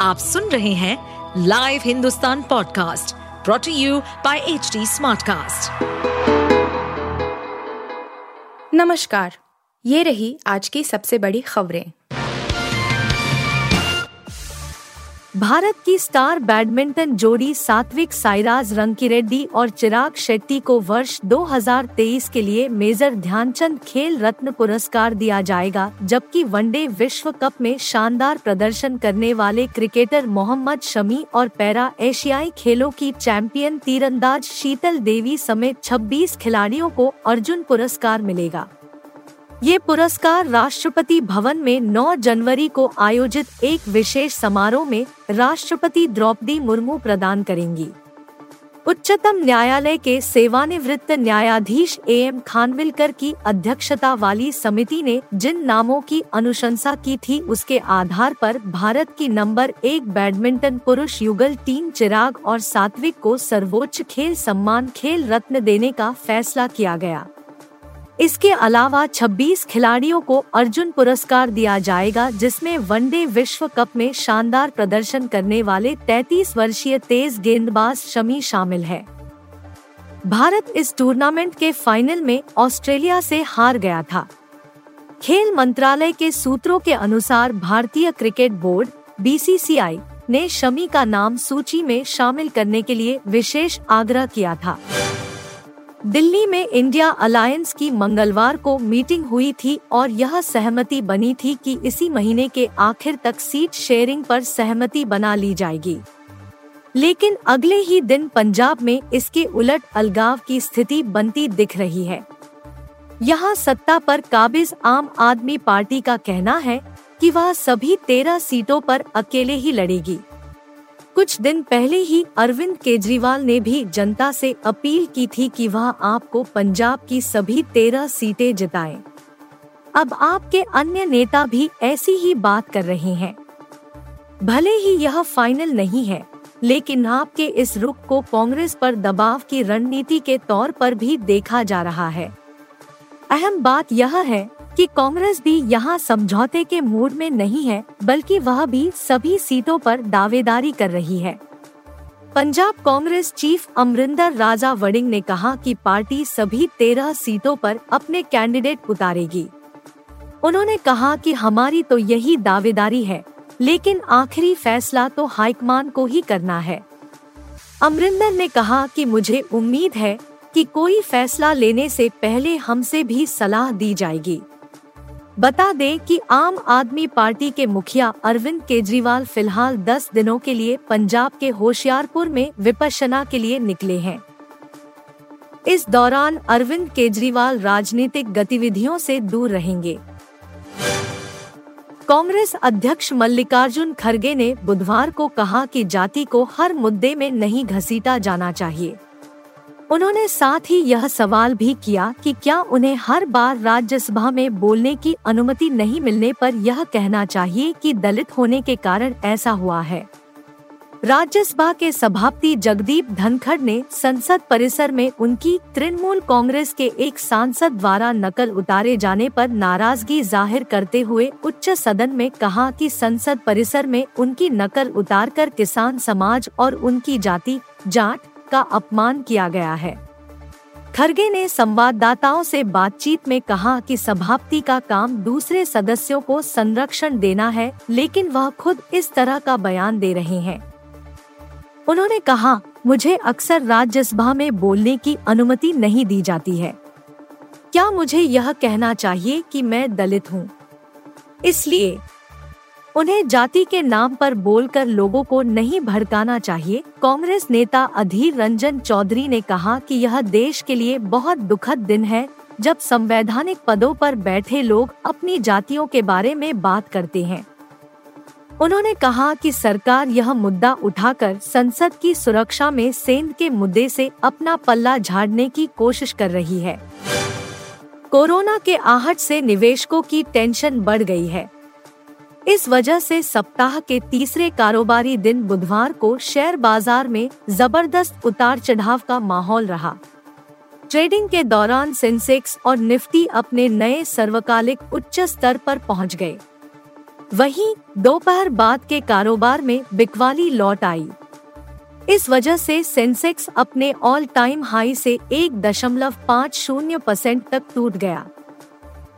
आप सुन रहे हैं live Hindustan podcast brought to you by H Smartcast. नमस्कार, ये रही आज की सबसे बड़ी खबरें भारत की स्टार बैडमिंटन जोड़ी सात्विक साइराज रंकीरेड्डी और चिराग शेट्टी को वर्ष 2023 के लिए मेजर ध्यानचंद खेल रत्न पुरस्कार दिया जाएगा, जबकि वनडे विश्व कप में शानदार प्रदर्शन करने वाले क्रिकेटर मोहम्मद शमी और पैरा एशियाई खेलों की चैंपियन तीरंदाज शीतल देवी समेत 26 खिलाड़ियों को अर्जुन पुरस्कार मिलेगा। ये पुरस्कार राष्ट्रपति भवन में 9 जनवरी को आयोजित एक विशेष समारोह में राष्ट्रपति द्रौपदी मुर्मू प्रदान करेंगी। उच्चतम न्यायालय के सेवानिवृत्त न्यायाधीश ए एम खानविलकर की अध्यक्षता वाली समिति ने जिन नामों की अनुशंसा की थी, उसके आधार पर भारत की नंबर एक बैडमिंटन पुरुष युगल टीम चिराग और सात्विक को सर्वोच्च खेल सम्मान खेल रत्न देने का फैसला किया गया। इसके अलावा 26 खिलाड़ियों को अर्जुन पुरस्कार दिया जाएगा, जिसमें वनडे विश्व कप में शानदार प्रदर्शन करने वाले 33 वर्षीय तेज गेंदबाज शमी शामिल है। भारत इस टूर्नामेंट के फाइनल में ऑस्ट्रेलिया से हार गया था। खेल मंत्रालय के सूत्रों के अनुसार भारतीय क्रिकेट बोर्ड, बीसीसीआई, ने शमी का नाम सूची में शामिल करने के लिए विशेष आग्रह किया था। दिल्ली में इंडिया अलायंस की मंगलवार को मीटिंग हुई थी और यह सहमति बनी थी कि इसी महीने के आखिर तक सीट शेयरिंग पर सहमति बना ली जाएगी। लेकिन अगले ही दिन पंजाब में इसके उलट अलगाव की स्थिति बनती दिख रही है। यहाँ सत्ता पर काबिज आम आदमी पार्टी का कहना है कि वह सभी तेरह सीटों पर अकेले ही लड़ेगी। कुछ दिन पहले ही अरविंद केजरीवाल ने भी जनता से अपील की थी कि वह आपको पंजाब की सभी तेरह सीटें जिताएँ। अब आपके अन्य नेता भी ऐसी ही बात कर रहे हैं भले ही यह फाइनल नहीं है, लेकिन आपके इस रुख को कांग्रेस पर दबाव की रणनीति के तौर पर भी देखा जा रहा है अहम बात यह है कि कांग्रेस भी यहाँ समझौते के मूड में नहीं है, बल्कि वह भी सभी सीटों पर दावेदारी कर रही है। पंजाब कांग्रेस चीफ अमरिंदर राजा वडिंग ने कहा कि पार्टी सभी तेरह सीटों पर अपने कैंडिडेट उतारेगी। उन्होंने कहा कि हमारी तो यही दावेदारी है, लेकिन आखिरी फैसला तो हाईकमान को ही करना है। अमरिंदर ने कहा कि मुझे उम्मीद है कि कोई फैसला लेने से पहले हमसे भी सलाह दी जाएगी। बता दें कि आम आदमी पार्टी के मुखिया अरविंद केजरीवाल फ़िलहाल 10 दिनों के लिए पंजाब के होशियारपुर में विपशना के लिए निकले हैं। इस दौरान अरविंद केजरीवाल राजनीतिक गतिविधियों से दूर रहेंगे। कांग्रेस अध्यक्ष मल्लिकार्जुन खड़गे ने बुधवार को कहा कि जाति को हर मुद्दे में नहीं घसीटा जाना चाहिए। उन्होंने साथ ही यह सवाल भी किया कि क्या उन्हें हर बार राज्यसभा में बोलने की अनुमति नहीं मिलने पर यह कहना चाहिए कि दलित होने के कारण ऐसा हुआ है। राज्यसभा के सभापति जगदीप धनखड़ ने संसद परिसर में उनकी तृणमूल कांग्रेस के एक सांसद द्वारा नकल उतारे जाने पर नाराज़गी ज़ाहिर करते हुए उच्च सदन में कहा कि संसद परिसर में उनकी नकल उतारकर किसान समाज और उनकी जाति, जाट का अपमान किया गया है। खरगे ने संवाददाताओं से बातचीत में कहा कि सभापति का काम दूसरे सदस्यों को संरक्षण देना है, लेकिन वह खुद इस तरह का बयान दे रहे हैं। उन्होंने कहा, मुझे अक्सर राज्यसभा में बोलने की अनुमति नहीं दी जाती है। क्या मुझे यह कहना चाहिए कि मैं दलित हूँ? इसलिए उन्हें जाति के नाम पर बोलकर लोगों को नहीं भड़काना चाहिए। कांग्रेस नेता अधीर रंजन चौधरी ने कहा कि यह देश के लिए बहुत दुखद दिन है, जब संवैधानिक पदों पर बैठे लोग अपनी जातियों के बारे में बात करते हैं। उन्होंने कहा कि सरकार यह मुद्दा उठाकर संसद की सुरक्षा में सेंध के मुद्दे से अपना पल्ला झाड़ने की कोशिश कर रही है। कोरोना के आहट से निवेशकों की टेंशन बढ़ गई है। इस वजह से सप्ताह के तीसरे कारोबारी दिन बुधवार को शेयर बाज़ार में ज़बरदस्त उतार चढ़ाव का माहौल रहा। ट्रेडिंग के दौरान सेंसेक्स और निफ्टी अपने नए सर्वकालिक उच्च स्तर पर पहुँच गए। वहीं दोपहर बाद के कारोबार में बिकवाली लौट आई। इस वजह से सेंसेक्स अपने ऑल टाइम हाई से एक दशमलव पाँच शून्य परसेंट तक टूट गया।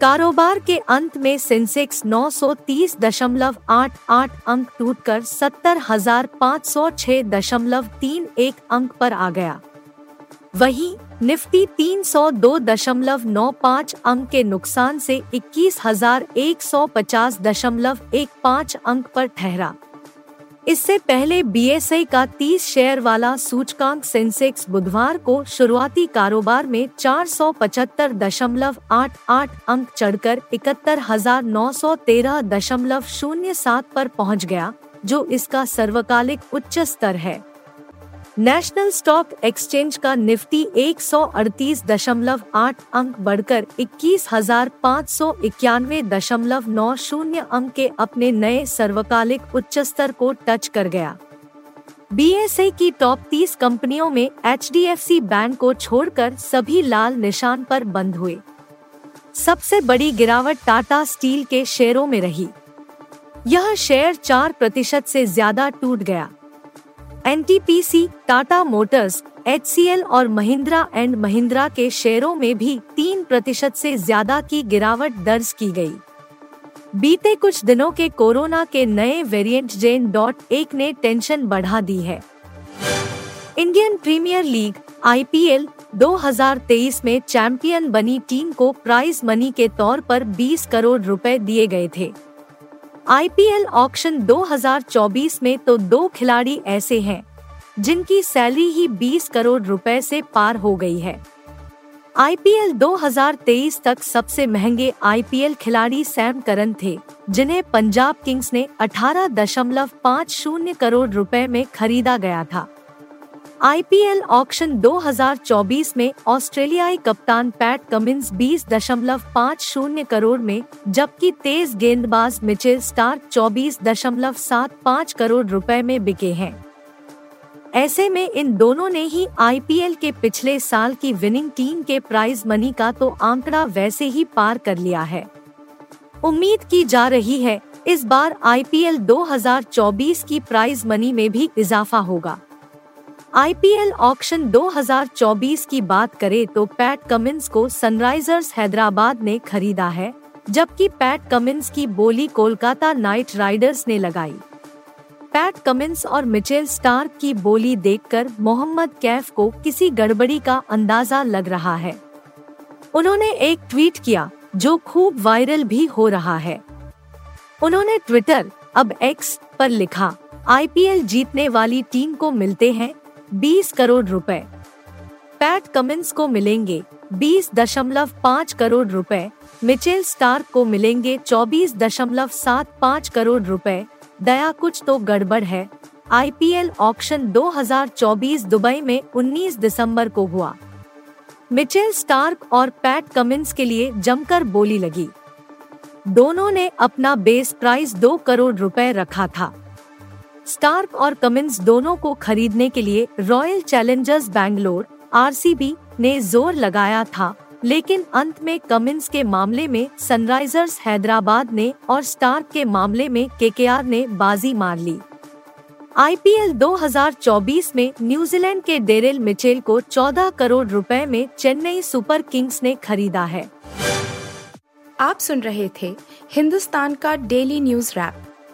कारोबार के अंत में सेंसेक्स नौ सौ तीस दशमलव आठ आठ अंक टूटकर सत्तर हज़ार पाँच सौ छह दशमलव तीन एक अंक पर आ गया। वहीं निफ्टी तीन सौ दो दशमलव नौ पाँच अंक के नुकसान से इक्कीस हज़ार एक सौ पचास दशमलव एक पाँच अंक पर ठहरा। इससे पहले बी का 30 शेयर वाला सूचकांक सेंसेक्स बुधवार को शुरुआती कारोबार में चार सौ पचहत्तर दशमलव आठ आठ अंक चढ़कर इकहत्तर पर पहुँच गया, जो इसका सर्वकालिक उच्च स्तर है। नेशनल स्टॉक एक्सचेंज का निफ्टी एक सौ अड़तीस दशमलव आठ अंक बढ़कर इक्कीस अंक के अपने नए सर्वकालिक उच्च स्तर को टच कर गया। बी की टॉप 30 कंपनियों में एचडीएफसी बैंक को छोड़कर सभी लाल निशान पर बंद हुए। सबसे बड़ी गिरावट टाटा स्टील के शेयरों में रही। यह शेयर चार प्रतिशत से ज़्यादा टूट गया। एनटीपीसी, टाटा मोटर्स एचसीएल और महिंद्रा एंड महिंद्रा के शेयरों में भी तीन प्रतिशत से ज़्यादा की गिरावट दर्ज की गई। बीते कुछ दिनों के कोरोना के नए वेरिएंट जेन डॉट एक ने टेंशन बढ़ा दी है इंडियन प्रीमियर लीग आईपीएल 2023 में चैंपियन बनी टीम को प्राइज मनी के तौर पर 20 करोड़ रुपए दिए गए थे आईपीएल ऑक्शन 2024 में तो दो खिलाड़ी ऐसे हैं, जिनकी सैलरी ही 20 करोड़ रुपए से पार हो गई है। आईपीएल 2023 तक सबसे महँगे आईपीएल खिलाड़ी सैम करन थे, जिन्हें पंजाब किंग्स ने अठारह दशमलव पाँच शून्य करोड़ रुपए में खरीदा गया था। आईपीएल ऑक्शन 2024 में ऑस्ट्रेलियाई कप्तान पैट कमिंस बीस दशमलव पाँच शून्य करोड़ में, जबकि तेज गेंदबाज मिचेल सात पाँच करोड़ रुपए में बिके हैं। ऐसे में इन दोनों ने ही आईपीएल के पिछले साल की विनिंग टीम के प्राइज मनी का तो आंकड़ा वैसे ही पार कर लिया है। उम्मीद की जा रही है, इस बार आईपीएल 2024 की प्राइज मनी में भी इजाफा होगा। आईपीएल ऑक्शन 2024 की बात करें तो पैट कमिंस को सनराइजर्स हैदराबाद ने खरीदा है, जबकि पैट कमिंस की बोली कोलकाता नाइट राइडर्स ने लगाई। पैट कमिंस और मिचेल स्टार्क की बोली देखकर मोहम्मद कैफ को किसी गड़बड़ी का अंदाज़ा लग रहा है। उन्होंने एक ट्वीट किया, जो खूब वायरल भी हो रहा है। उन्होंने ट्विटर, अब एक्स, पर लिखा, आईपीएल जीतने वाली टीम को मिलते हैं 20 करोड़ रुपए। पैट कमिंस को मिलेंगे बीस दशमलव पाँच करोड़ रुपए। मिचेल स्टार्क को मिलेंगे चौबीस दशमलव सात पाँच करोड़ रुपए। दया कुछ तो गड़बड़ है। आईपीएल ऑक्शन 2024 दुबई में 19 दिसंबर को हुआ। मिचेल स्टार्क और पैट कमिंस के लिए जमकर बोली लगी। दोनों ने अपना बेस प्राइस दो करोड़ रुपए रखा था। स्टार्क और कमिंस दोनों को खरीदने के लिए रॉयल चैलेंजर्स बैंगलोर, आरसीबी, ने ज़ोर लगाया था, लेकिन अंत में कमिंस के मामले में सनराइजर्स हैदराबाद ने और स्टार्क के मामले में केकेआर ने बाजी मार ली। आईपीएल 2024 में न्यूजीलैंड के डेरिल मिचेल को 14 करोड़ रुपए में चेन्नई सुपर किंग्स ने खरीदा है। आप सुन रहे थे हिंदुस्तान का डेली न्यूज़ रैप।